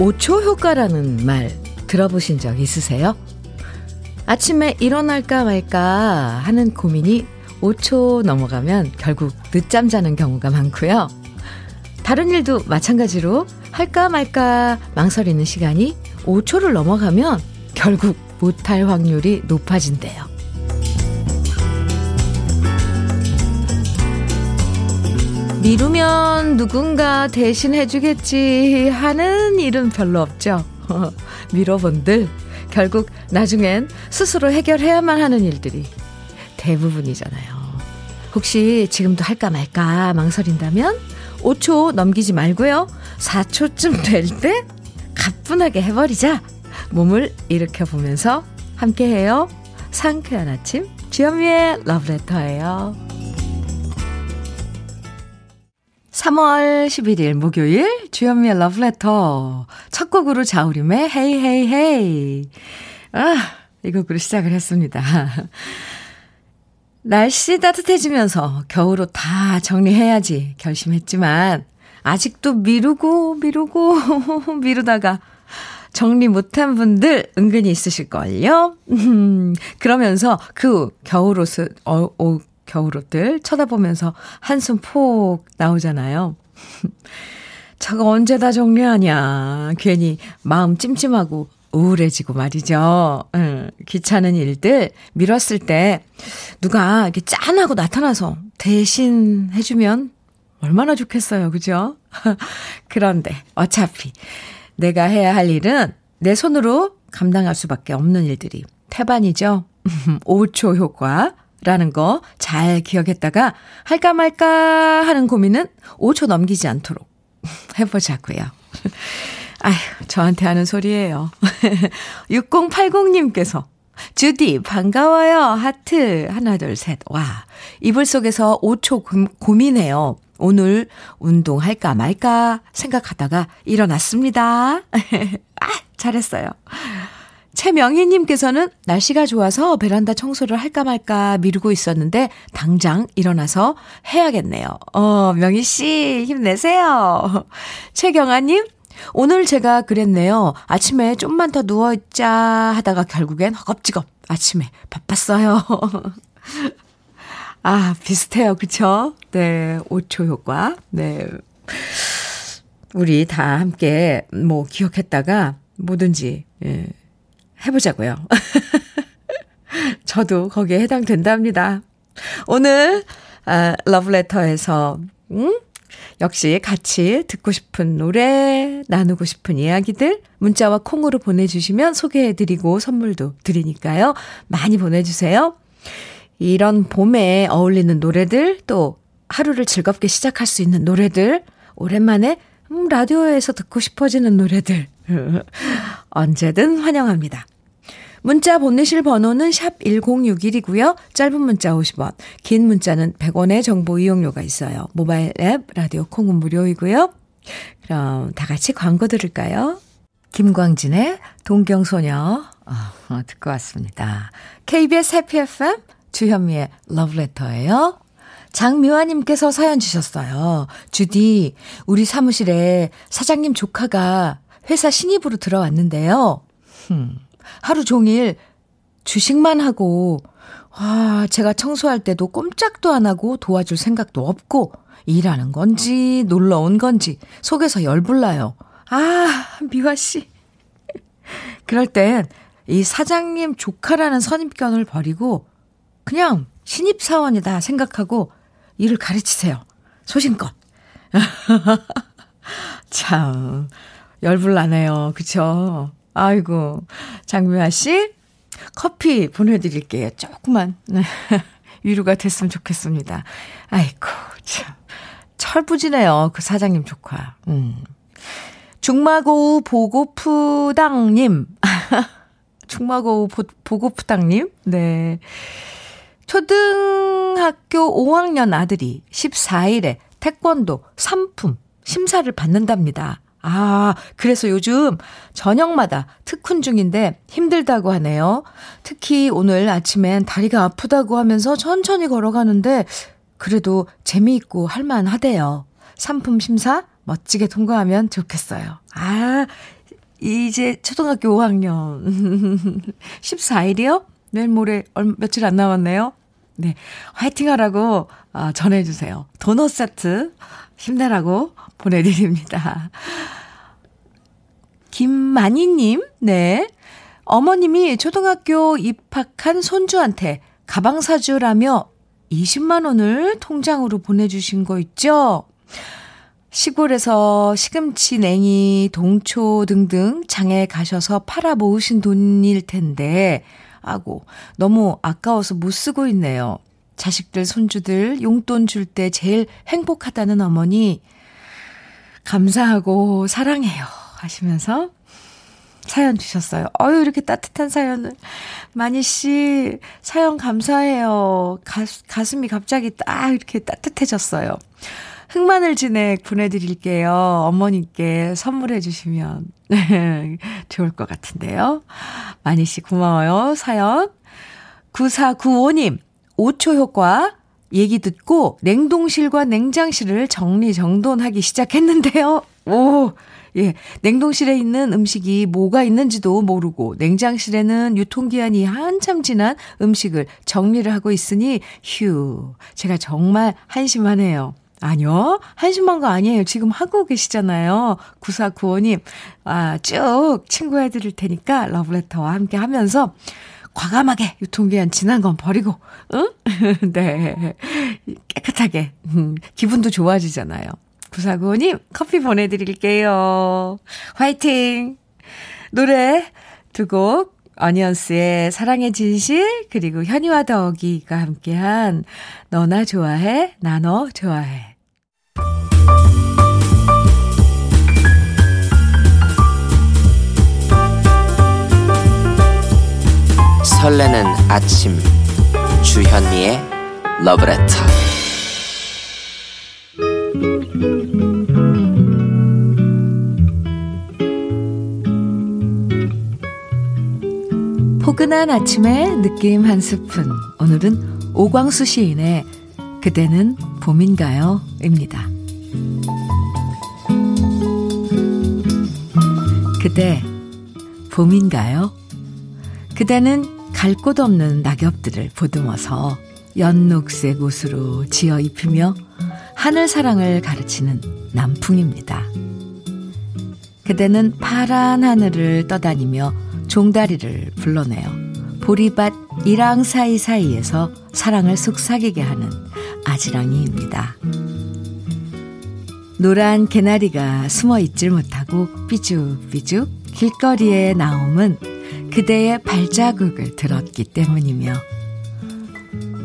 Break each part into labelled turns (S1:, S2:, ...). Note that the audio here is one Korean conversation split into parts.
S1: 혹시 5초 효과라는 말 들어보신 적 있으세요? 아침에 일어날까 말까 하는 고민이 5초 넘어가면 결국 늦잠 자는 경우가 많고요. 다른 일도 마찬가지로 할까 말까 망설이는 시간이 5초를 넘어가면 결국 못할 확률이 높아진대요. 미루면 누군가 대신 해주겠지 하는 일은 별로 없죠. 미뤄본들 결국 나중엔 스스로 해결해야만 하는 일들이 대부분이잖아요. 혹시 지금도 할까 말까 망설인다면 5초 넘기지 말고요. 4초쯤 될 때 가뿐하게 해버리자. 몸을 일으켜 보면서 함께해요. 상쾌한 아침 주현미의 러브레터예요. 3월 11일 목요일 주현미의 러브레터 첫 곡으로 자우림의 헤이 헤이 헤이 아, 이 곡으로 시작을 했습니다. 날씨 따뜻해지면서 겨울 옷 다 정리해야지 결심했지만 아직도 미루고 미루고 미루다가 정리 못한 분들 은근히 있으실걸요? 그러면서 그 겨울 옷을, 어, 어, 겨울옷들 쳐다보면서 한숨 폭 나오잖아요. 저거 언제 다 정리하냐. 괜히 마음 찜찜하고 우울해지고 말이죠. 응, 귀찮은 일들 미뤘을 때 누가 이렇게 짠하고 나타나서 대신 해주면 얼마나 좋겠어요. 그죠? 그런데 어차피 내가 해야 할 일은 내 손으로 감당할 수밖에 없는 일들이 태반이죠. 5초 효과. 라는 거 잘 기억했다가 할까 말까 하는 고민은 5초 넘기지 않도록 해보자고요. 아휴, 저한테 하는 소리예요. 6080님께서 주디, 반가워요. 하트. 하나, 둘, 셋. 와. 이불 속에서 5초 고, 고민해요. 오늘 운동할까 말까 생각하다가 일어났습니다. 아, 잘했어요. 최명희님께서는 날씨가 좋아서 베란다 청소를 할까 말까 미루고 있었는데 당장 일어나서 해야겠네요. 어, 명희 씨 힘내세요. 최경아님, 오늘 제가 그랬네요. 아침에 좀만 더 누워있자 하다가 결국엔 허겁지겁 아침에 바빴어요. 아, 비슷해요. 그쵸? 네, 5초 효과. 네. 우리 다 함께 뭐 기억했다가 뭐든지, 예, 해보자고요. 저도 거기에 해당된답니다. 오늘, 아, 러브레터에서, 음? 역시 같이 듣고 싶은 노래, 나누고 싶은 이야기들, 문자와 콩으로 보내주시면 소개해드리고 선물도 드리니까요. 많이 보내주세요. 이런 봄에 어울리는 노래들, 또 하루를 즐겁게 시작할 수 있는 노래들, 오랜만에 음, 라디오에서 듣고 싶어지는 노래들, 언제든 환영합니다. 문자 보내실 번호는 샵 1061이고요. 짧은 문자 50원, 긴 문자는 100원의 정보 이용료가 있어요. 모바일 앱, 라디오 콩은 무료이고요. 그럼 다 같이 광고 들을까요? 김광진의 동경소녀 어, 듣고 왔습니다. KBS 해피 FM 주현미의 러브레터예요. 장미화님께서 사연 주셨어요. 주디, 우리 사무실에 사장님 조카가 회사 신입으로 들어왔는데요. 흠, 하루 종일 주식만 하고, 와, 제가 청소할 때도 꼼짝도 안 하고 도와줄 생각도 없고, 일하는 건지, 놀러 온 건지, 속에서 열불나요. 아, 미화씨. 그럴 땐, 이 사장님 조카라는 선입견을 버리고, 그냥 신입사원이다 생각하고, 일을 가르치세요. 소신껏. 참, 열불 나네요. 그쵸? 아이고, 장미화 씨, 커피 보내드릴게요. 조금만. 네. 위로가 됐으면 좋겠습니다. 아이고, 참. 철부지네요. 그 사장님 조카. 음. 중마고우 보고프당님. 중마고우 보고프당님. 네. 초등학교 5학년 아들이 14일에 태권도 3품 심사를 받는답니다. 아, 그래서 요즘 저녁마다 특훈 중인데 힘들다고 하네요. 특히 오늘 아침엔 다리가 아프다고 하면서 천천히 걸어가는데 그래도 재미있고 할만하대요. 상품 심사 멋지게 통과하면 좋겠어요. 아, 이제 초등학교 5학년. 14일이요? 내일 모레 며칠 안 남았네요. 네. 화이팅 하라고 어, 전해주세요. 도넛 세트 힘내라고 보내드립니다. 김만희님, 네. 어머님이 초등학교 입학한 손주한테 가방 사주라며 20만원을 통장으로 보내주신 거 있죠? 시골에서 시금치, 냉이, 동초 등등 장에 가셔서 팔아 모으신 돈일 텐데, 아고, 너무 아까워서 못 쓰고 있네요. 자식들, 손주들 용돈 줄 때 제일 행복하다는 어머니, 감사하고 사랑해요. 하시면서 사연 주셨어요. 어유 이렇게 따뜻한 사연을. 마니 씨, 사연 감사해요. 가, 가슴이 갑자기 딱 이렇게 따뜻해졌어요. 흑마늘 진액 보내드릴게요. 어머님께 선물해 주시면 좋을 것 같은데요. 마니 씨 고마워요. 사연. 9495님, 5초 효과 얘기 듣고 냉동실과 냉장실을 정리정돈하기 시작했는데요. 오, 예. 냉동실에 있는 음식이 뭐가 있는지도 모르고 냉장실에는 유통기한이 한참 지난 음식을 정리를 하고 있으니 휴. 제가 정말 한심하네요. 아니요. 한심한 거 아니에요. 지금 하고 계시잖아요. 9495님. 아, 쭉 친구 해드릴 테니까 러브레터와 함께 하면서 과감하게 유통기한 지난 건 버리고, 응? 네. 깨끗하게. 음, 기분도 좋아지잖아요. 9495님, 커피 보내드릴게요. 화이팅! 노래 두 곡, 어니언스의 사랑의 진실, 그리고 현이와 덕이가 함께한 너나 좋아해, 나 너 좋아해.
S2: 설레는 아침, 주현미의 러브레터.
S1: 포근한 아침의 느낌 한 스푼. 오늘은 오광수 시인의 그대는 봄인가요? 입니다. 그대, 봄인가요? 그대는 갈 곳 없는 낙엽들을 보듬어서 연녹색 옷으로 지어 입히며 하늘 사랑을 가르치는 남풍입니다. 그대는 파란 하늘을 떠다니며 종다리를 불러내어 보리밭 이랑 사이사이에서 사랑을 속삭이게 하는 아지랑이입니다. 노란 개나리가 숨어 있질 못하고 삐죽삐죽 길거리에 나옴은 그대의 발자국을 들었기 때문이며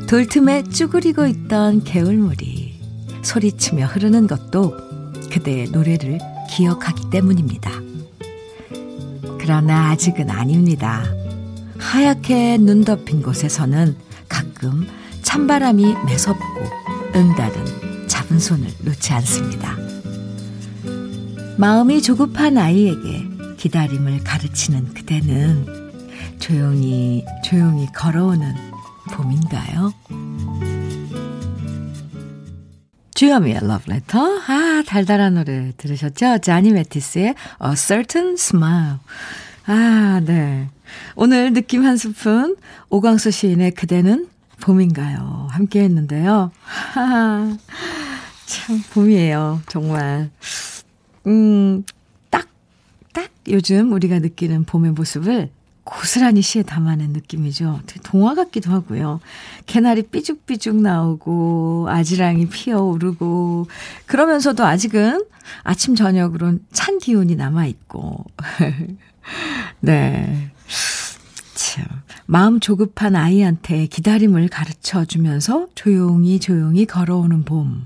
S1: 돌 틈에 쭈그리고 있던 개울물이 소리치며 흐르는 것도 그대의 노래를 기억하기 때문입니다. 그러나 아직은 아닙니다. 하얗게 눈 덮인 곳에서는 가끔 찬바람이 매섭고 응달은 잡은 손을 놓지 않습니다. 마음이 조급한 아이에게 기다림을 가르치는 그대는 조용히 조용히 걸어오는 봄인가요? 주여미의 Letter. 아, 달달한 노래 들으셨죠? 자니 메티스의 A Certain Smile. 아, 네. 오늘 느낌 한 스푼, 오광수 시인의 그대는 봄인가요? 함께 했는데요. 하하, 참, 봄이에요. 정말. 음, 딱, 딱 요즘 우리가 느끼는 봄의 모습을 고스란히 시에 담아낸 느낌이죠. 되게 동화 같기도 하고요. 개나리 삐죽삐죽 나오고 아지랑이 피어오르고 그러면서도 아직은 아침 저녁으론 찬 기운이 남아 있고. 네. 참 마음 조급한 아이한테 기다림을 가르쳐 주면서 조용히 조용히 걸어오는 봄.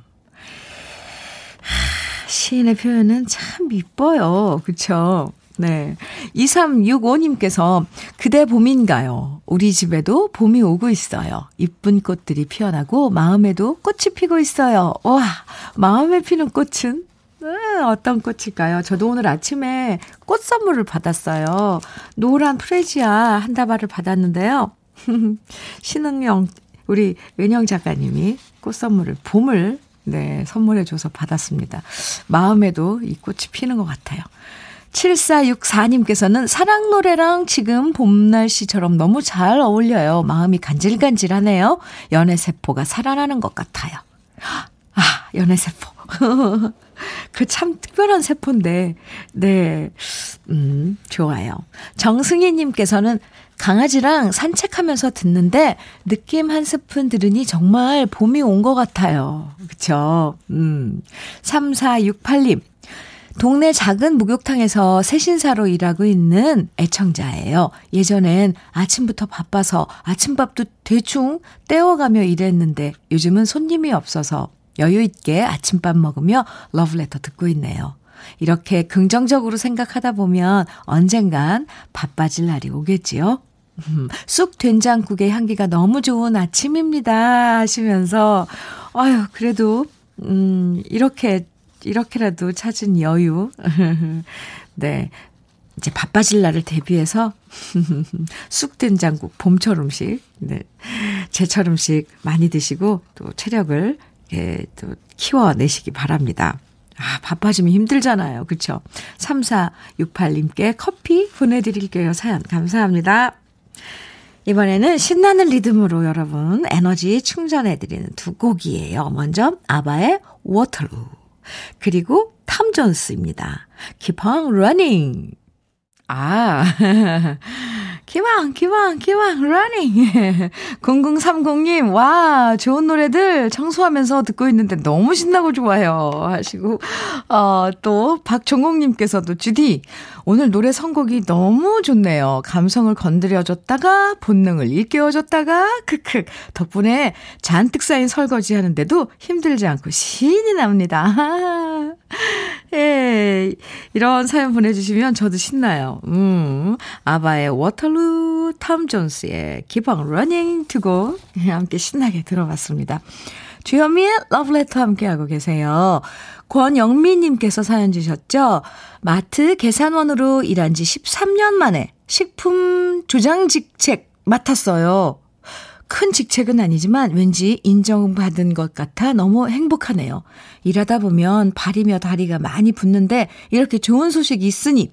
S1: 시인의 표현은 참 이뻐요. 그쵸? 네. 2365님께서 그대 봄인가요? 우리 집에도 봄이 오고 있어요. 이쁜 꽃들이 피어나고 마음에도 꽃이 피고 있어요. 와, 마음에 피는 꽃은 음, 어떤 꽃일까요? 저도 오늘 아침에 꽃 선물을 받았어요. 노란 프레지아 한 다발을 받았는데요. 신은영, 우리 은영 작가님이 꽃 선물을, 봄을 네, 선물해줘서 받았습니다. 마음에도 이 꽃이 피는 것 같아요. 7464님께서는 사랑 노래랑 지금 봄 날씨처럼 너무 잘 어울려요. 마음이 간질간질하네요. 연애세포가 살아나는 것 같아요. 아, 연애세포. 그 참 특별한 세포인데, 네. 음, 좋아요. 정승희님께서는 강아지랑 산책하면서 듣는데 느낌 한 스푼 들으니 정말 봄이 온 것 같아요. 그쵸? 음. 3468님. 동네 작은 목욕탕에서 세신사로 일하고 있는 애청자예요. 예전엔 아침부터 바빠서 아침밥도 대충 떼어가며 일했는데 요즘은 손님이 없어서 여유 있게 아침밥 먹으며 러브레터 듣고 있네요. 이렇게 긍정적으로 생각하다 보면 언젠간 바빠질 날이 오겠지요. 음, 쑥 된장국의 향기가 너무 좋은 아침입니다 하시면서 아유 그래도 음 이렇게 이렇게라도 찾은 여유. 네. 이제 바빠질 날을 대비해서 쑥된장국, 봄철 음식, 네. 제철 음식 많이 드시고 또 체력을 예, 또 키워내시기 바랍니다. 아, 바빠지면 힘들잖아요. 그쵸? 3468님께 커피 보내 드릴게요. 사연 감사합니다. 이번에는 신나는 리듬으로 여러분 에너지 충전해드리는 두 곡이에요. 먼저 아바의 워터루. 그리고 탐 존스입니다. Keep on running. 아, 기왕, 기왕, 기왕, running. 0030님, 와, 좋은 노래들 청소하면서 듣고 있는데 너무 신나고 좋아요. 하시고, 어, 또, 박종옥님께서도, 주디, 오늘 노래 선곡이 너무 좋네요. 감성을 건드려줬다가, 본능을 일깨워줬다가, 크크. 덕분에 잔뜩 쌓인 설거지 하는데도 힘들지 않고 신이 납니다. 예, 이런 사연 보내주시면 저도 신나요. 음, 아바의 Waterloo, 톰 존스의 Keep on Running 두 곡 함께 신나게 들어봤습니다. 주현미의 러브레터 함께하고 계세요. 권영미님께서 사연 주셨죠? 마트 계산원으로 일한 지 13년 만에 식품 조장 직책 맡았어요. 큰 직책은 아니지만 왠지 인정받은 것 같아 너무 행복하네요. 일하다 보면 발이며 다리가 많이 붓는데 이렇게 좋은 소식이 있으니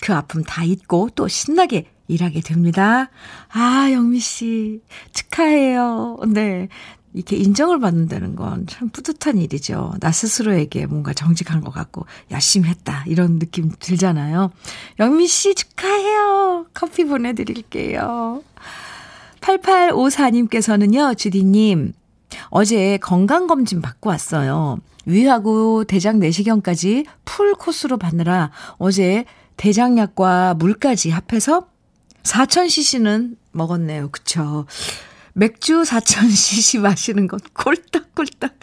S1: 그 아픔 다 잊고 또 신나게 일하게 됩니다. 아, 영미 씨, 축하해요. 네. 이렇게 인정을 받는다는 건 참 뿌듯한 일이죠. 나 스스로에게 뭔가 정직한 것 같고 열심히 했다. 이런 느낌 들잖아요. 영미 씨 축하해요. 커피 보내드릴게요. 8854님께서는요, 주디님, 어제 건강검진 받고 왔어요. 위하고 대장 내시경까지 풀 코스로 받느라 어제 대장약과 물까지 합해서 4,000cc는 먹었네요. 그쵸. 맥주 4,000cc 마시는 건 꼴딱꼴딱.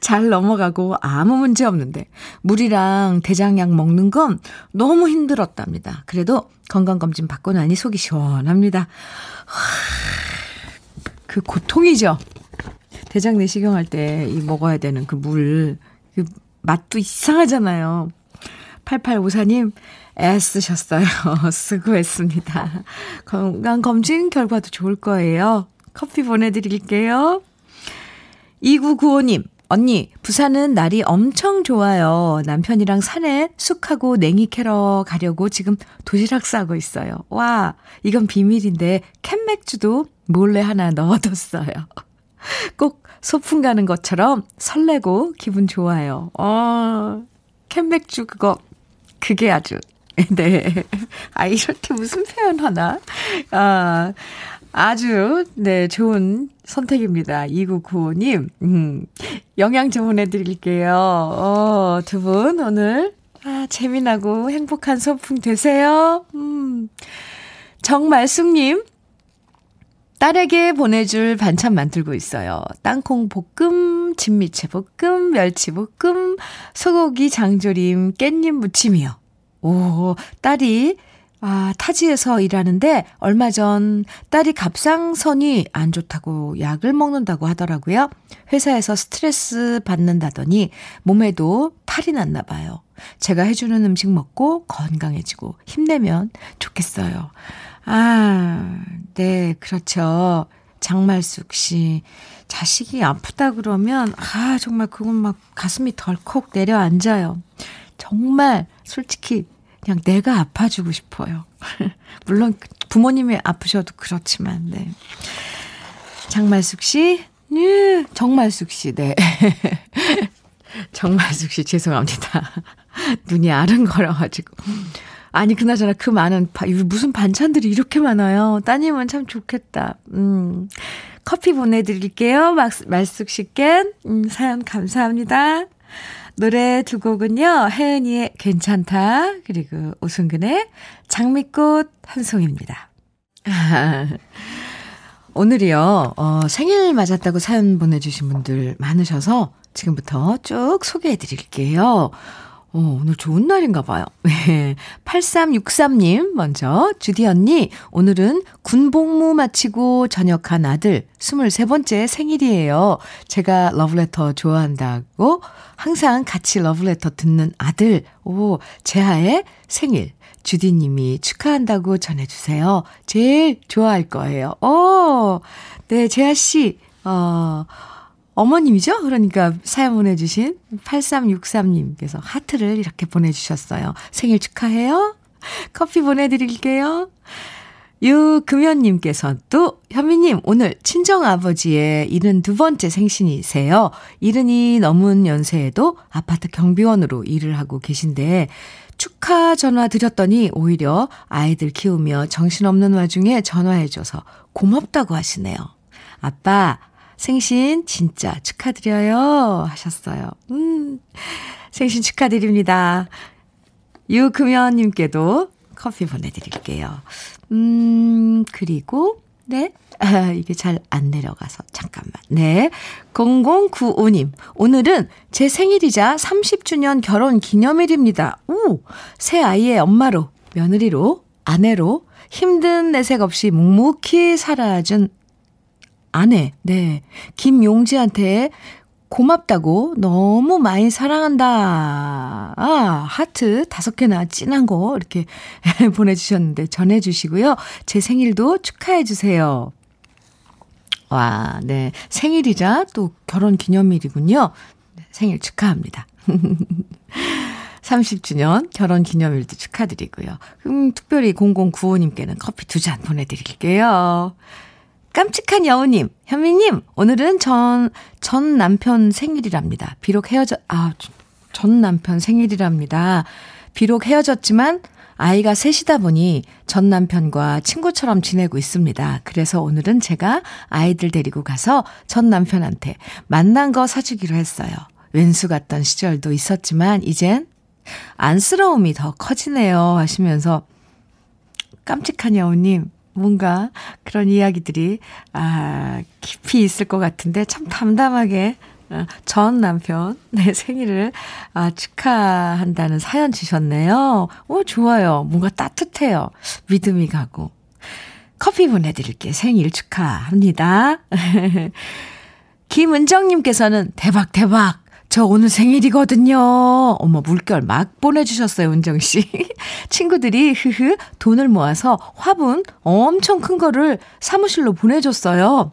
S1: 잘 넘어가고 아무 문제 없는데 물이랑 대장약 먹는 건 너무 힘들었답니다. 그래도 건강검진 받고 나니 속이 시원합니다. 그 고통이죠. 대장 내시경 할 때 이 먹어야 되는 그 물, 그 맛도 이상하잖아요. 8854님, 애쓰셨어요. 수고했습니다. 건강검진 결과도 좋을 거예요. 커피 보내드릴게요. 2995님, 언니, 부산은 날이 엄청 좋아요. 남편이랑 산에 쑥하고 냉이 캐러 가려고 지금 도시락 싸고 있어요. 와, 이건 비밀인데 캔맥주도 몰래 하나 넣어뒀어요. 꼭 소풍 가는 것처럼 설레고 기분 좋아요. 어, 캔맥주 그거, 그게 아주, 네. 아, 이렇게 무슨 표현 하나? 아, 아주, 네, 좋은 선택입니다. 2995님, 음, 영양제 보내드릴게요. 어, 두 분 오늘, 아, 재미나고 행복한 소풍 되세요. 음, 정말숙님, 딸에게 보내줄 반찬 만들고 있어요. 땅콩 볶음, 진미채 볶음, 멸치 볶음, 소고기 장조림, 깻잎 무침이요. 오, 딸이 아, 타지에서 일하는데 얼마 전 딸이 갑상선이 안 좋다고 약을 먹는다고 하더라고요. 회사에서 스트레스 받는다더니 몸에도 탈이 났나 봐요. 제가 해주는 음식 먹고 건강해지고 힘내면 좋겠어요. 아, 네, 그렇죠. 장말숙 씨. 자식이 아프다 그러면, 아, 정말 그건 막 가슴이 덜컥 내려앉아요. 정말 솔직히 그냥 내가 아파주고 싶어요. 물론 부모님이 아프셔도 그렇지만, 네. 장말숙 씨, 예, 정말숙 씨, 네. 정말숙 씨, 죄송합니다. 눈이 아른거려가지고. 아니, 그나저나 그 많은, 무슨 반찬들이 이렇게 많아요. 따님은 참 좋겠다. 음. 커피 보내드릴게요. 막, 말숙 씨께. 음, 사연 감사합니다. 노래 두 곡은요. 혜은이의 괜찮다. 그리고 오승근의 장미꽃 한 송입니다. 오늘이요, 어, 생일 맞았다고 사연 보내주신 분들 많으셔서 지금부터 쭉 소개해 드릴게요. 어, 오늘 좋은 날인가 봐요. 8363님, 먼저, 주디 언니, 오늘은 군복무 마치고 전역한 아들 23번째 생일이에요. 제가 러브레터 좋아한다고 항상 같이 러브레터 듣는 아들, 오, 재하의 생일. 주디님이 축하한다고 전해주세요. 제일 좋아할 거예요. 오, 네, 재하씨, 어, 어머님이죠? 그러니까 사연 보내주신 8363님께서 하트를 이렇게 보내주셨어요. 생일 축하해요. 커피 보내드릴게요. 유금연님께서 또, 현미님, 오늘 친정아버지의 72번째 생신이세요. 이른이 넘은 연세에도 아파트 경비원으로 일을 하고 계신데, 축하 전화 드렸더니 오히려 아이들 키우며 정신없는 와중에 전화해줘서 고맙다고 하시네요. 아빠, 생신 진짜 축하드려요. 하셨어요. 음, 생신 축하드립니다. 유금연님께도 커피 보내드릴게요. 음, 그리고, 네. 아, 이게 잘 안 내려가서, 잠깐만. 네. 0095님, 오늘은 제 생일이자 30주년 결혼 기념일입니다. 오! 새 아이의 엄마로, 며느리로, 아내로, 힘든 내색 없이 묵묵히 살아준 아내, 네. 김용지한테 고맙다고 너무 많이 사랑한다. 아, 하트 다섯 개나 진한 거 이렇게 보내주셨는데 전해주시고요. 제 생일도 축하해주세요. 와, 네. 생일이자 또 결혼 기념일이군요. 생일 축하합니다. 30주년 결혼 기념일도 축하드리고요. 음, 특별히 0095님께는 커피 두 잔 보내드릴게요. 깜찍한 여우님, 현미님, 오늘은 전, 전 남편 생일이랍니다. 비록 헤어져, 아, 전 남편 생일이랍니다. 비록 헤어졌지만 아이가 셋이다 보니 전 남편과 친구처럼 지내고 있습니다. 그래서 오늘은 제가 아이들 데리고 가서 전 남편한테 만난 거 사주기로 했어요. 왼수 같던 시절도 있었지만 이젠 안쓰러움이 더 커지네요. 하시면서 깜찍한 여우님, 뭔가 그런 이야기들이, 아, 깊이 있을 것 같은데 참 담담하게 어, 전 남편, 네, 생일을, 아, 축하한다는 사연 주셨네요. 오, 좋아요. 뭔가 따뜻해요. 믿음이 가고. 커피 보내드릴게. 생일 축하합니다. 김은정님께서는 대박, 대박. 저 오늘 생일이거든요. 어머, 물결 막 보내주셨어요, 은정씨. 친구들이, 흐흐, 돈을 모아서 화분 엄청 큰 거를 사무실로 보내줬어요.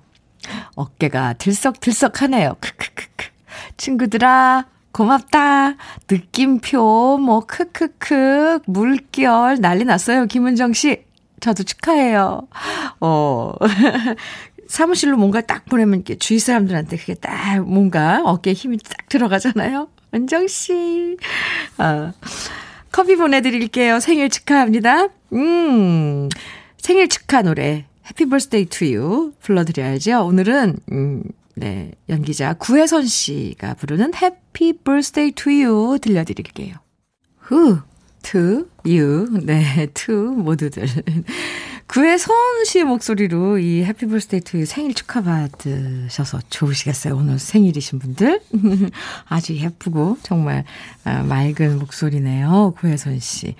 S1: 어깨가 들썩들썩 하네요. 크크크크. 친구들아, 고맙다. 느낌표, 뭐, 크크크, 물결, 난리 났어요, 김은정 씨. 저도 축하해요. 어. 사무실로 뭔가 딱 보내면 이렇게 주위 사람들한테 그게 딱 뭔가 어깨에 힘이 딱 들어가잖아요. 은정 씨. 아, 커피 보내드릴게요. 생일 축하합니다. 음, 생일 축하 노래. 해피 버스데이 투 유 불러드려야죠. 오늘은, 음, 네, 연기자 구혜선 씨가 부르는 해피 버스데이 투 유 들려드릴게요. 후, 투, 유, 네, 투 모두들. 구혜선 씨 목소리로 이 해피 버스데이 투 생일 축하받으셔서 좋으시겠어요. 오늘 생일이신 분들. 아주 예쁘고 정말 아, 맑은 목소리네요. 구혜선 씨.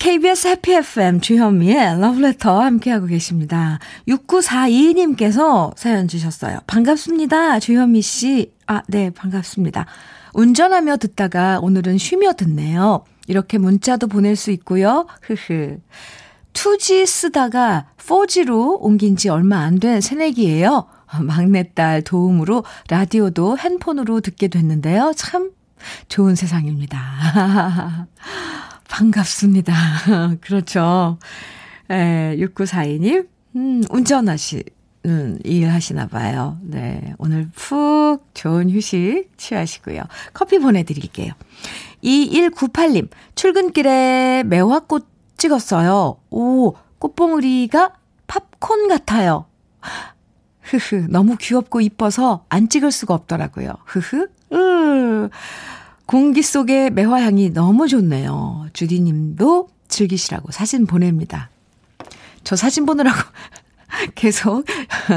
S1: KBS 해피 FM 주현미의 러브레터 함께하고 계십니다. 6942님께서 사연 주셨어요. 반갑습니다. 주현미 씨. 아, 네, 반갑습니다. 운전하며 듣다가 오늘은 쉬며 듣네요. 이렇게 문자도 보낼 수 있고요. 흐흐. 2G 쓰다가 4G로 옮긴 지 얼마 안 된 새내기예요. 막내딸 도움으로 라디오도 핸폰으로 듣게 됐는데요. 참 좋은 세상입니다. 반갑습니다. 그렇죠. 에, 6942님, 음, 운전하시, 음, 일하시나 봐요. 네. 오늘 푹 좋은 휴식 취하시고요. 커피 보내드릴게요. 2198님, 출근길에 매화꽃 찍었어요. 오, 꽃봉우리가 팝콘 같아요. 흐흐, 너무 귀엽고 이뻐서 안 찍을 수가 없더라고요. 흐흐, 으. 공기 속의 매화향이 너무 좋네요. 주디님도 즐기시라고 사진 보냅니다. 저 사진 보느라고 계속,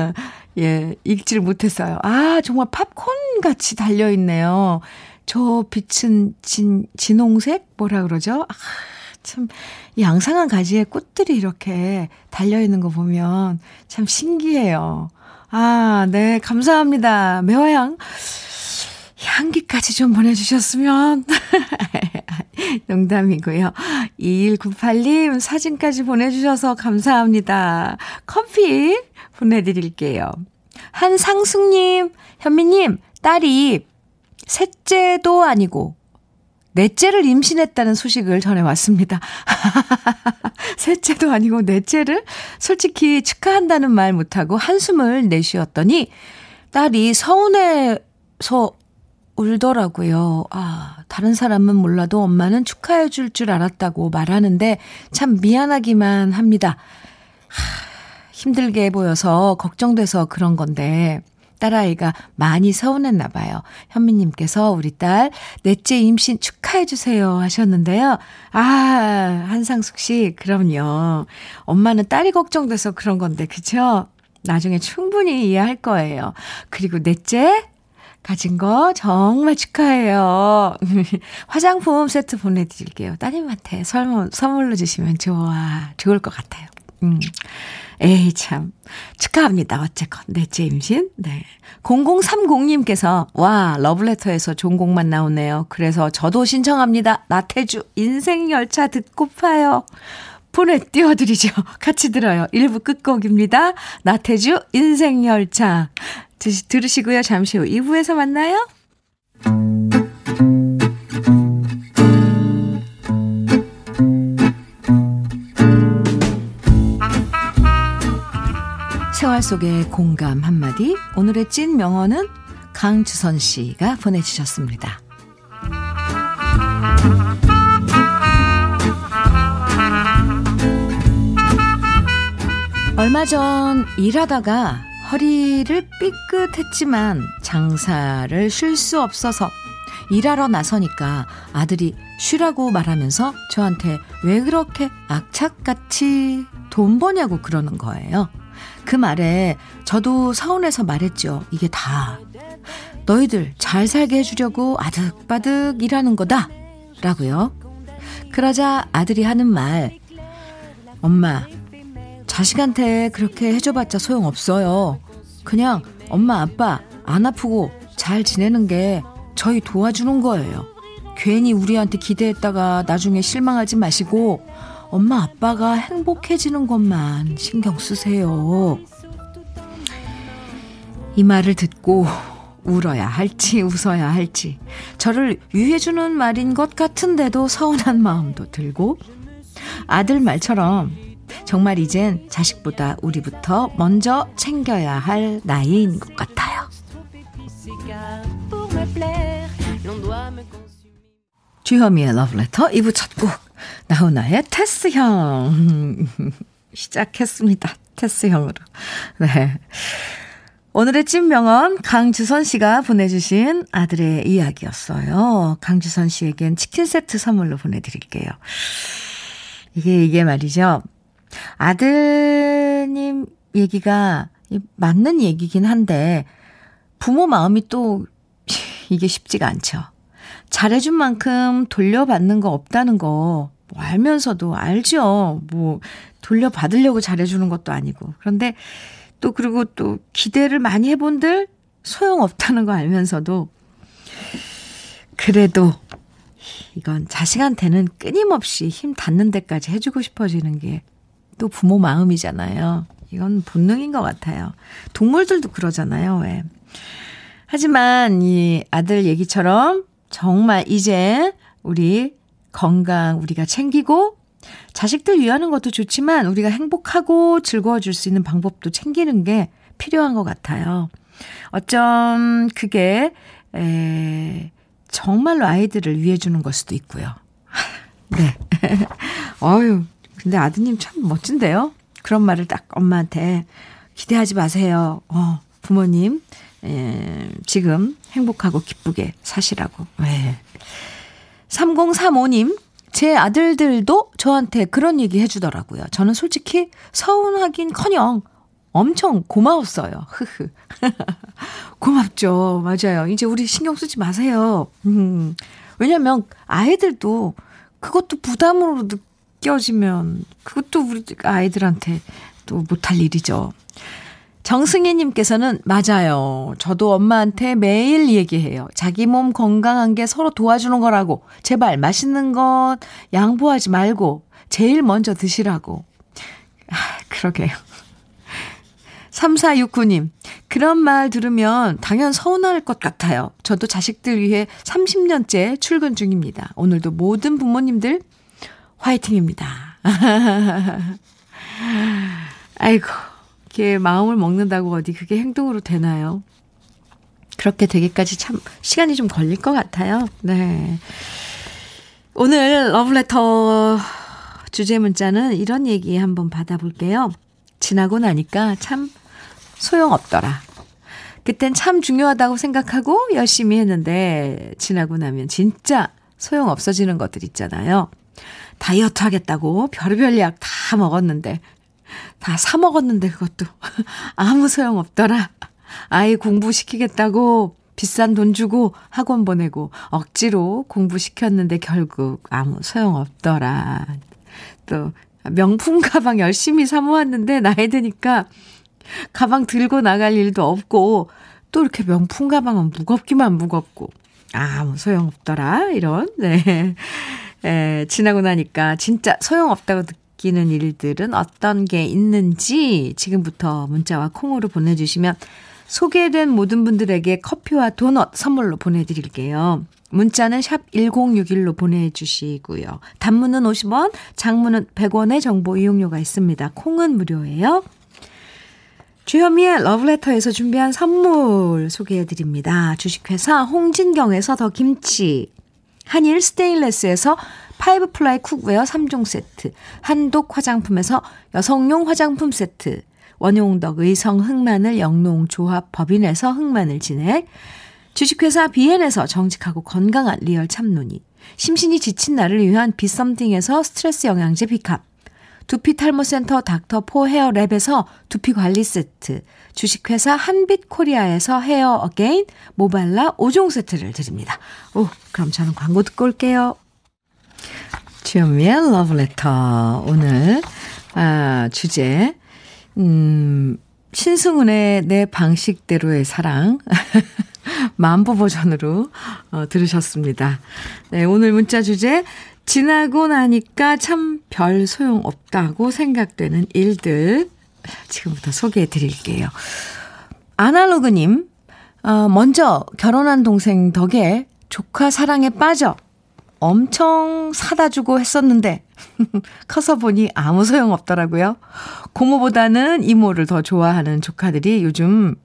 S1: 예, 읽지를 못했어요. 아, 정말 팝콘 같이 달려있네요. 저 빛은 진, 진홍색? 뭐라 그러죠? 아, 참, 양상한 가지에 꽃들이 이렇게 달려있는 거 보면 참 신기해요. 아, 네, 감사합니다. 매화향. 향기까지 좀 보내주셨으면. 농담이고요. 2198님 사진까지 보내주셔서 감사합니다. 커피 보내드릴게요. 한상숙님, 현미님, 딸이 셋째도 아니고 넷째를 임신했다는 소식을 전해왔습니다. 셋째도 아니고 넷째를 솔직히 축하한다는 말 못하고 한숨을 내쉬었더니 딸이 서운해서 울더라고요. 아, 다른 사람은 몰라도 엄마는 축하해 줄 줄 알았다고 말하는데 참 미안하기만 합니다. 하, 힘들게 보여서 걱정돼서 그런 건데 딸아이가 많이 서운했나 봐요. 현미님께서 우리 딸 넷째 임신 축하해 주세요 하셨는데요. 아, 한상숙 씨, 그럼요. 엄마는 딸이 걱정돼서 그런 건데, 그쵸? 나중에 충분히 이해할 거예요. 그리고 넷째 가진 거 정말 축하해요. 화장품 세트 보내드릴게요. 따님한테 선물, 선물로 주시면 좋아, 좋을 것 같아요. 음. 에이, 참. 축하합니다. 어쨌건. 넷째 임신. 네. 0030님께서, 와, 러브레터에서 좋은 곡만 나오네요. 그래서 저도 신청합니다. 나태주, 인생열차 듣고파요. 폰에 띄워드리죠. 같이 들어요. 1부 끝곡입니다. 나태주, 인생열차. 들으시고요. 잠시 후 2부에서 만나요. 생활 속의 공감 한마디. 오늘의 찐 명언은 강주선 씨가 보내주셨습니다. 얼마 전 일하다가 허리를 삐끗했지만 장사를 쉴 수 없어서 일하러 나서니까 아들이 쉬라고 말하면서 저한테 왜 그렇게 악착같이 돈 버냐고 그러는 거예요. 그 말에 저도 서운해서 말했죠. 이게 다 너희들 잘 살게 해주려고 아득바득 일하는 거다. 라고요. 그러자 아들이 하는 말. 엄마, 자식한테 그렇게 해줘봤자 소용없어요. 그냥 엄마, 아빠 안 아프고 잘 지내는 게 저희 도와주는 거예요. 괜히 우리한테 기대했다가 나중에 실망하지 마시고 엄마 아빠가 행복해지는 것만 신경 쓰세요. 이 말을 듣고 울어야 할지 웃어야 할지 저를 유해주는 말인 것 같은데도 서운한 마음도 들고 아들 말처럼 정말 이젠 자식보다 우리부터 먼저 챙겨야 할 나이인 것 같아요. 주현미의 러브레터 2부 첫 곡 나훈아의 테스형 시작했습니다. 테스형으로. 네. 오늘의 찐명언 강주선 씨가 보내주신 아들의 이야기였어요. 강주선 씨에겐 치킨 세트 선물로 보내드릴게요. 이게 이게 말이죠. 아드님 얘기가 맞는 얘기긴 한데 부모 마음이 또 이게 쉽지가 않죠. 잘해준 만큼 돌려받는 거 없다는 거 뭐 알면서도 알죠. 뭐 돌려받으려고 잘해주는 것도 아니고. 그런데 또 그리고 또 기대를 많이 해본들 소용없다는 거 알면서도 그래도 이건 자식한테는 끊임없이 힘 닿는 데까지 해주고 싶어지는 게 또 부모 마음이잖아요. 이건 본능인 것 같아요. 동물들도 그러잖아요, 왜. 하지만 이 아들 얘기처럼 정말 이제 우리 건강 우리가 챙기고 자식들 위하는 것도 좋지만 우리가 행복하고 즐거워질 수 있는 방법도 챙기는 게 필요한 것 같아요. 어쩜 그게 에, 정말로 아이들을 위해 주는 걸 수도 있고요. 네. 어유 근데 아드님 참 멋진데요? 그런 말을 딱 엄마한테 기대하지 마세요. 어, 부모님, 에, 지금 행복하고 기쁘게 사시라고. 네. 3035님, 제 아들들도 저한테 그런 얘기 해주더라고요. 저는 솔직히 서운하긴 커녕 엄청 고마웠어요. 흐흐. 고맙죠. 맞아요. 이제 우리 신경 쓰지 마세요. 음. 왜냐면 아이들도 그것도 부담으로 느껴지면 그것도 우리 아이들한테 또 못할 일이죠. 정승희님께서는 맞아요. 저도 엄마한테 매일 얘기해요. 자기 몸 건강한 게 서로 도와주는 거라고. 제발 맛있는 것 양보하지 말고 제일 먼저 드시라고. 아, 그러게요. 3469님, 그런 말 들으면 당연 서운할 것 같아요. 저도 자식들 위해 30년째 출근 중입니다. 오늘도 모든 부모님들 화이팅입니다. 아이고. 이렇게 마음을 먹는다고 어디 그게 행동으로 되나요? 그렇게 되기까지 참 시간이 좀 걸릴 것 같아요. 네. 오늘 러브레터 주제 문자는 이런 얘기 한번 받아볼게요. 지나고 나니까 참 소용없더라. 그땐 참 중요하다고 생각하고 열심히 했는데 지나고 나면 진짜 소용 없어지는 것들 있잖아요. 다이어트 하겠다고 별의별 약 다 먹었는데 다 사먹었는데 그것도 아무 소용 없더라. 아이 공부시키겠다고 비싼 돈 주고 학원 보내고 억지로 공부시켰는데 결국 아무 소용 없더라. 또 명품 가방 열심히 사모았는데 나이 드니까 가방 들고 나갈 일도 없고 또 이렇게 명품 가방은 무겁기만 무겁고 아무 소용 없더라. 이런 네. 에, 지나고 나니까 진짜 소용 없다고 느끼 느끼는 일들은 어떤 게 있는지 지금부터 문자와 콩으로 보내주시면 소개된 모든 분들에게 커피와 도넛 선물로 보내드릴게요. 문자는 샵 1061로 보내주시고요. 단문은 50원, 장문은 100원의 정보 이용료가 있습니다. 콩은 무료예요. 주현미의 러브레터에서 준비한 선물 소개해드립니다. 주식회사 홍진경에서 더 김치, 한일 스테인레스에서 five ply cookware 3종 세트, 한독 화장품에서 여성용 화장품 세트, 원용덕 의성 흑마늘 영농 조합 법인에서 흑마늘 진액, 주식회사 비엔에서 정직하고 건강한 real 참노니, 심신이 지친 나를 위한 비썸띵에서 스트레스 영양제 비캅, 두피 탈모 센터 닥터 포 헤어 랩에서 두피 관리 세트, 주식회사 한빛 코리아에서 헤어 어게인 모발라 5종 세트를 드립니다. 오, 그럼 저는 광고 듣고 올게요. 주현미의 러브레터. 오늘, 아, 주제, 음, 신승훈의 내 방식대로의 사랑. 맘보 버전으로 어, 들으셨습니다. 네, 오늘 문자 주제, 지나고 나니까 참 별 소용 없다고 생각되는 일들. 지금부터 소개해 드릴게요. 아날로그님, 어, 먼저 결혼한 동생 덕에 조카 사랑에 빠져 엄청 사다 주고 했었는데, 커서 보니 아무 소용 없더라고요. 고모보다는 이모를 더 좋아하는 조카들이 요즘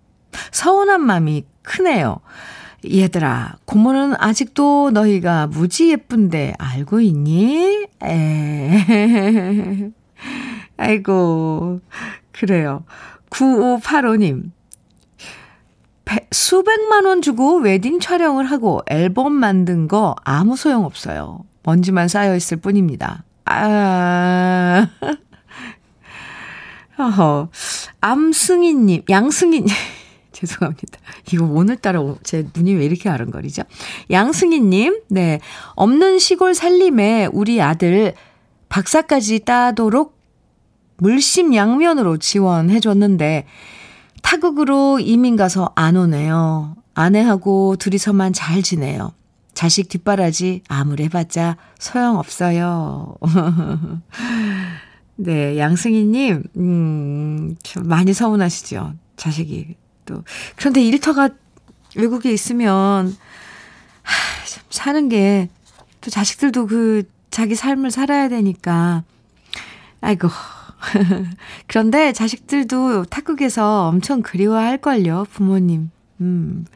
S1: 서운한 마음이 크네요. 얘들아, 고모는 아직도 너희가 무지 예쁜데 알고 있니? 에. 아이고, 그래요. 9585님. 수백만 원 주고 웨딩 촬영을 하고 앨범 만든 거 아무 소용 없어요. 먼지만 쌓여 있을 뿐입니다. 아. 어허. 암승희 님, 양승희 님. 죄송합니다. 이거 오늘따라 제 눈이 왜 이렇게 아른거리죠? 양승희 님, 네. 없는 시골 살림에 우리 아들 박사까지 따도록 물심양면으로 지원해 줬는데, 타국으로 이민 가서 안 오네요. 아내하고 둘이서만 잘 지내요. 자식 뒷바라지 아무리 해봤자 소용없어요. 네, 양승희님, 음, 좀 많이 서운하시죠. 자식이 또. 그런데 일터가 외국에 있으면, 하, 참 사는 게, 또 자식들도 그 자기 삶을 살아야 되니까. 아이고. 그런데 자식들도 타국에서 엄청 그리워할걸요, 부모님. 음.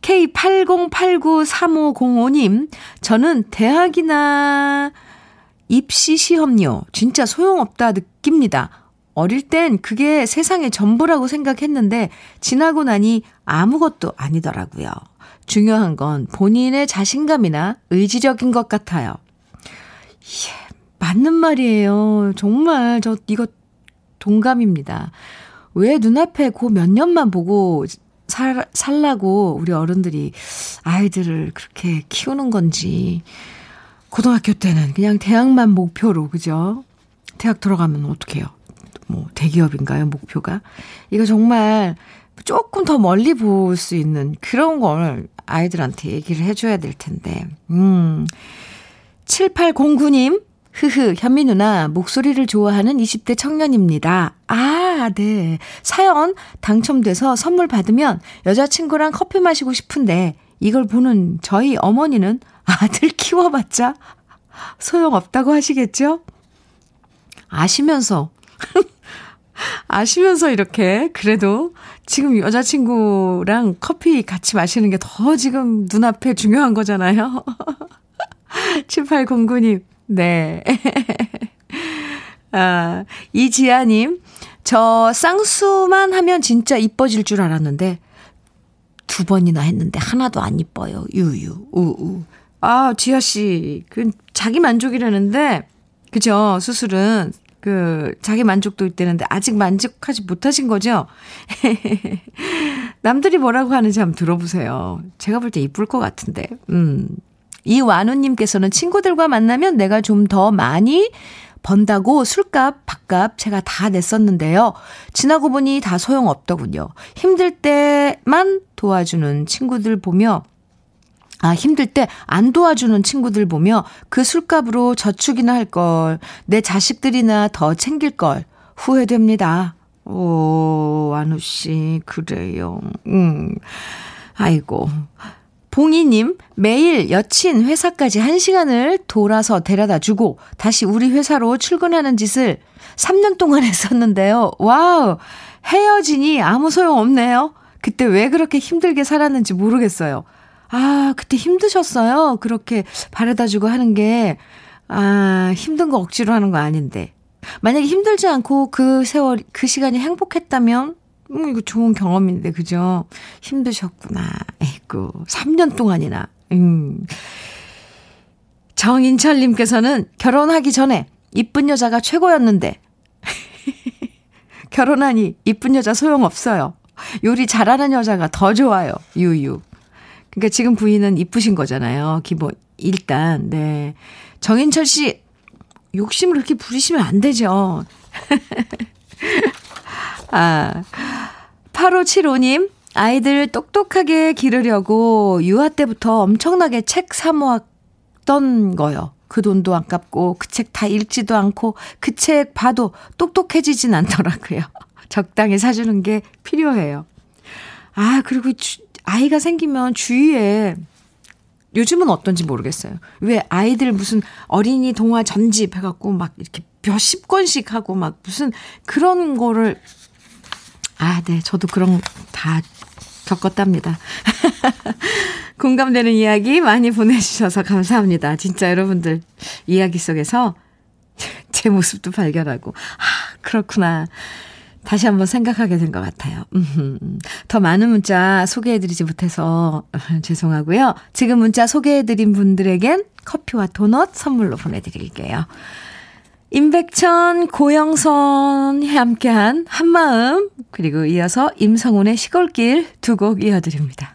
S1: K80893505님, 저는 대학이나 입시 시험요. 진짜 소용없다 느낍니다. 어릴 땐 그게 세상의 전부라고 생각했는데 지나고 나니 아무것도 아니더라고요. 중요한 건 본인의 자신감이나 의지력인 것 같아요. 예, 맞는 말이에요. 정말 저 이거 동감입니다. 왜 눈앞에 그 몇 년만 보고 살, 살라고 우리 어른들이 아이들을 그렇게 키우는 건지. 고등학교 때는 그냥 대학만 목표로, 그죠? 대학 들어가면 어떡해요? 뭐, 대기업인가요, 목표가? 이거 정말 조금 더 멀리 볼 수 있는 그런 걸 아이들한테 얘기를 해줘야 될 텐데. 음. 7809님, 흐흐, 현미 누나, 목소리를 좋아하는 20대 청년입니다. 아, 네. 사연 당첨돼서 선물 받으면 여자친구랑 커피 마시고 싶은데, 이걸 보는 저희 어머니는 아들 키워봤자 소용없다고 하시겠죠? 아시면서, 아시면서 이렇게, 그래도 지금 여자친구랑 커피 같이 마시는 게 더 지금 눈앞에 중요한 거잖아요. 7809님, 네. 아, 이지아님, 저 쌍수만 하면 진짜 이뻐질 줄 알았는데, 두 번이나 했는데 하나도 안 이뻐요. 유유, 우우. 아, 지아씨, 그, 자기 만족이라는데, 그죠? 수술은. 그, 자기 만족도 있다는데, 아직 만족하지 못하신 거죠? 남들이 뭐라고 하는지 한번 들어보세요. 제가 볼 때 이쁠 것 같은데. 음. 이완우님께서는 친구들과 만나면 내가 좀 더 많이 번다고 술값, 밥값 제가 다 냈었는데요. 지나고 보니 다 소용없더군요. 힘들 때만 도와주는 친구들 보며 아, 힘들 때 안 도와주는 친구들 보며 그 술값으로 저축이나 할 걸, 내 자식들이나 더 챙길 걸 후회됩니다. 오, 완우씨, 그래요. 음. 아이고. 봉이님, 매일 여친 회사까지 1시간을 돌아서 데려다 주고 다시 우리 회사로 출근하는 짓을 3년 동안 했었는데요. 와우! 헤어지니 아무 소용 없네요. 그때 왜 그렇게 힘들게 살았는지 모르겠어요. 아, 그때 힘드셨어요? 그렇게 바래다 주고 하는 게, 아, 힘든 거 억지로 하는 거 아닌데. 만약에 힘들지 않고 그 세월, 그 시간이 행복했다면, 음, 이거 좋은 경험인데, 그죠? 힘드셨구나. 에이구, 3년 동안이나. 음. 정인철님께서는 결혼하기 전에 이쁜 여자가 최고였는데, 결혼하니 이쁜 여자 소용없어요. 요리 잘하는 여자가 더 좋아요. 유유. 그러니까 지금 부인은 이쁘신 거잖아요. 기본, 일단, 네. 정인철 씨, 욕심을 그렇게 부리시면 안 되죠. 아, 8575님, 아이들 똑똑하게 기르려고 유아 때부터 엄청나게 책 사모았던 거요. 그 돈도 아깝고 그 책 다 읽지도 않고 그 책 봐도 똑똑해지진 않더라고요. 적당히 사주는 게 필요해요. 아, 그리고 주, 아이가 생기면 주위에 요즘은 어떤지 모르겠어요. 왜 아이들 무슨 어린이 동화 전집 해갖고 막 이렇게 몇십 권씩 하고 막 무슨 그런 거를 아, 네. 저도 그런 다 겪었답니다. 공감되는 이야기 많이 보내주셔서 감사합니다. 진짜 여러분들 이야기 속에서 제 모습도 발견하고, 아, 그렇구나. 다시 한번 생각하게 된 것 같아요. 더 많은 문자 소개해드리지 못해서 죄송하고요. 지금 문자 소개해드린 분들에겐 커피와 도넛 선물로 보내드릴게요. 임백천, 고영선이 함께한 한마음, 그리고 이어서 임성훈의 시골길 두 곡 이어드립니다.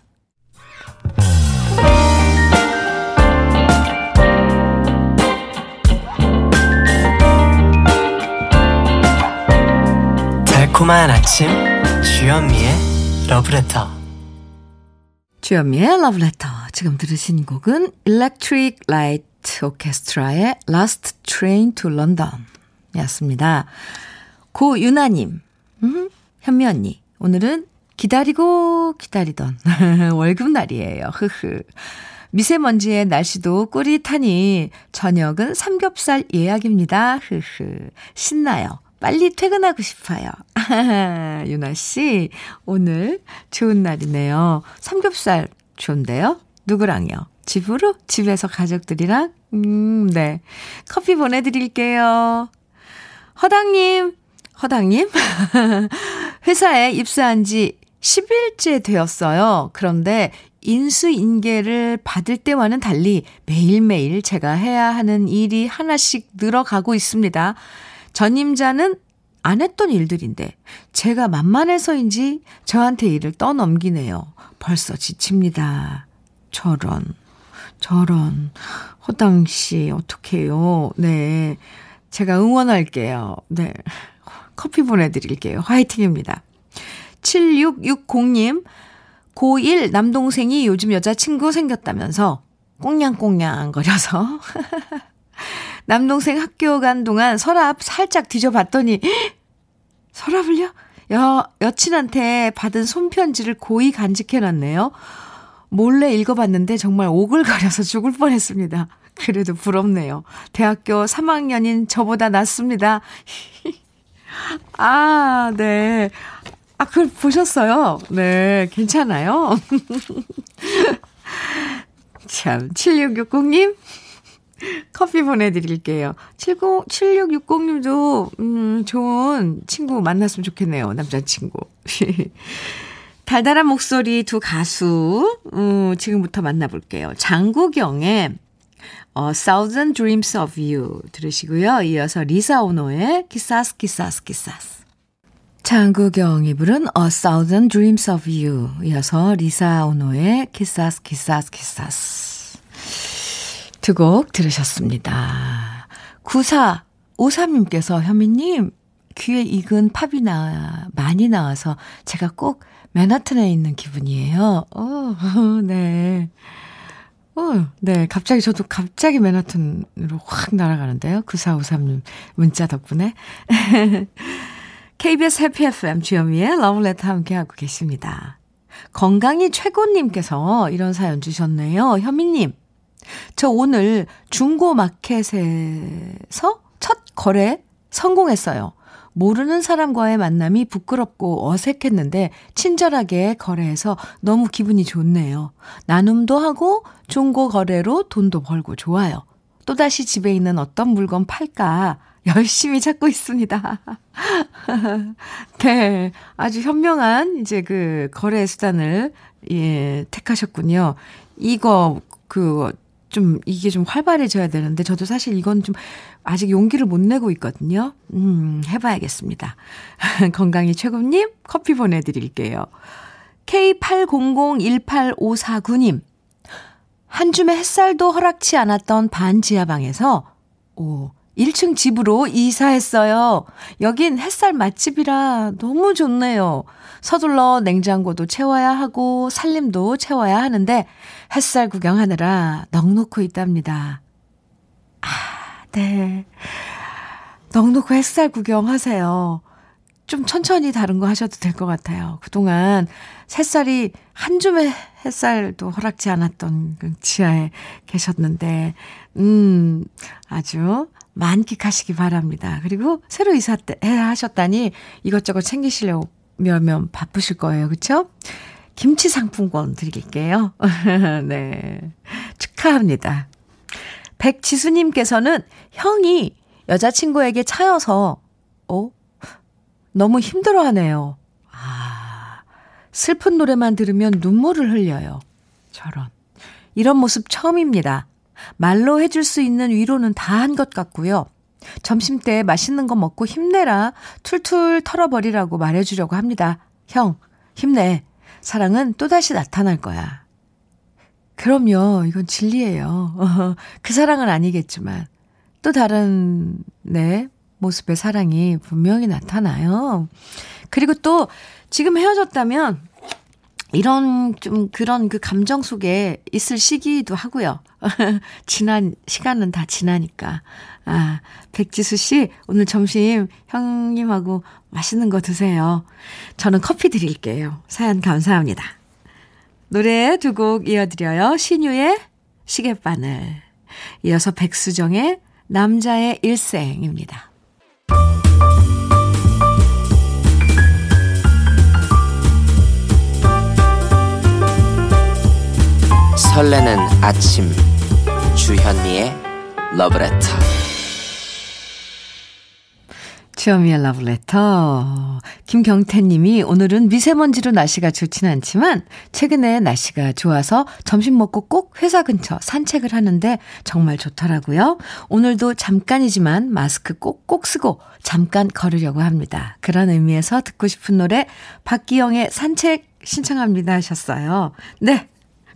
S2: 달콤한 아침 주현미의 러브레터
S1: 주현미의 러브레터 지금 들으신 곡은 Electric Light 오케스트라의 Last Train to London 였습니다. 고유나님, 음, 현미 언니, 오늘은 기다리고 기다리던 월급날이에요. 흐흐. 미세먼지의 날씨도 꾸릿하니 저녁은 삼겹살 예약입니다. 흐흐. 신나요. 빨리 퇴근하고 싶어요. 유나 씨, 오늘 좋은 날이네요. 삼겹살 좋은데요? 누구랑요? 집으로? 집에서 가족들이랑? 음, 네. 커피 보내 드릴게요. 허당님, 허당님? 회사에 입사한 지 10일째 되었어요. 그런데 인수인계를 받을 때와는 달리 매일매일 제가 해야 하는 일이 하나씩 늘어가고 있습니다. 전임자는 안 했던 일들인데 제가 만만해서인지 저한테 일을 떠넘기네요. 벌써 지칩니다. 저런, 저런. 허당 씨, 어떡해요. 네. 제가 응원할게요. 네. 커피 보내드릴게요. 화이팅입니다. 7660님, 고1 남동생이 요즘 여자친구 생겼다면서 꽁냥꽁냥 거려서 남동생 학교 간 동안 서랍 살짝 뒤져봤더니 서랍을요? 여, 여친한테 받은 손편지를 고이 간직해놨네요. 몰래 읽어봤는데 정말 오글거려서 죽을 뻔했습니다. 그래도 부럽네요. 대학교 3학년인 저보다 낫습니다. 아, 네. 아, 그걸 보셨어요? 네, 괜찮아요? 참, 7660님, 커피 보내드릴게요. 70, 7660님도, 음, 좋은 친구 만났으면 좋겠네요. 남자친구. 달달한 목소리 두 가수, 음, 지금부터 만나볼게요. 장국영의 어, Thousand Dreams of You 들으시고요. 이어서 리사 오노의 Quizás Quizás Quizás. 장국영이 부른 A Thousand Dreams of You 이어서 리사 오노의 Quizás Quizás Quizás 두 곡 들으셨습니다. 9453님께서 현미님 귀에 익은 팝이 나 많이 나와서 제가 꼭 맨하튼에 있는 기분이에요. 어, 네. 어, 네. 갑자기 저도 갑자기 맨하튼으로 확 날아가는데요. 9453님 문자 덕분에. KBS 해피 FM 주현미의 러브레터 함께하고 계십니다. 건강이 최고님께서 이런 사연 주셨네요. 현미님, 저 오늘 중고 마켓에서 첫 거래 성공했어요. 모르는 사람과의 만남이 부끄럽고 어색했는데 친절하게 거래해서 너무 기분이 좋네요. 나눔도 하고 중고 거래로 돈도 벌고 좋아요. 또다시 집에 있는 어떤 물건 팔까 열심히 찾고 있습니다. 네. 아주 현명한 이제 그 거래 수단을 예, 택하셨군요. 이거 그 좀 이게 좀 활발해져야 되는데 저도 사실 이건 좀 아직 용기를 못 내고 있거든요. 음, 해봐야겠습니다. 건강이 최고님 커피 보내드릴게요. K80018549님 한 줌의 햇살도 허락치 않았던 반지하방에서 오 1층 집으로 이사했어요. 여긴 햇살 맛집이라 너무 좋네요. 서둘러 냉장고도 채워야 하고 살림도 채워야 하는데 햇살 구경하느라 넉놓고 있답니다. 아, 네. 넉놓고 햇살 구경하세요. 좀 천천히 다른 거 하셔도 될 것 같아요. 그동안 햇살이 한 줌의 햇살도 허락지 않았던 그 지하에 계셨는데, 음, 아주 만끽하시기 바랍니다. 그리고 새로 이사 때 하셨다니 이것저것 챙기시려 면 바쁘실 거예요. 그쵸? 김치 상품권 드릴게요. 네. 축하합니다. 백지수님께서는 형이 여자친구에게 차여서, 어? 너무 힘들어 하네요. 아, 슬픈 노래만 들으면 눈물을 흘려요. 저런. 이런 모습 처음입니다. 말로 해줄 수 있는 위로는 다 한 것 같고요. 점심 때 맛있는 거 먹고 힘내라. 툴툴 털어버리라고 말해주려고 합니다. 형, 힘내. 사랑은 또다시 나타날 거야. 그럼요. 이건 진리예요. 그 사랑은 아니겠지만 또 다른 네 모습의 사랑이 분명히 나타나요. 그리고 또 지금 헤어졌다면 이런 좀 그런 그 감정 속에 있을 시기도 하고요. 지난 시간은 다 지나니까. 아, 백지수 씨 오늘 점심 형님하고 맛있는 거 드세요. 저는 커피 드릴게요. 사연 감사합니다. 노래 두 곡 이어드려요. 신유의 시계바늘. 이어서 백수정의 남자의 일생입니다.
S2: 설레는 아침 주현미의 러브레터
S1: 주현미의 러브레터. 김경태 님이 오늘은 미세먼지로 날씨가 좋진 않지만 최근에 날씨가 좋아서 점심 먹고 꼭 회사 근처 산책을 하는데 정말 좋더라고요. 오늘도 잠깐이지만 마스크 꼭꼭 쓰고 잠깐 걸으려고 합니다. 그런 의미에서 듣고 싶은 노래 박기영의 산책 신청합니다 하셨어요. 네.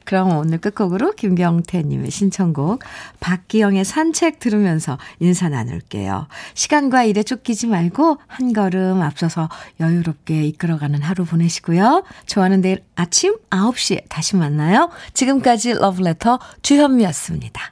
S1: 그럼 오늘 끝곡으로 김경태님의 신청곡 박기영의 산책 들으면서 인사 나눌게요. 시간과 일에 쫓기지 말고 한 걸음 앞서서 여유롭게 이끌어가는 하루 보내시고요. 좋아하는 내일 아침 9시에 다시 만나요. 지금까지 러브레터 주현미였습니다.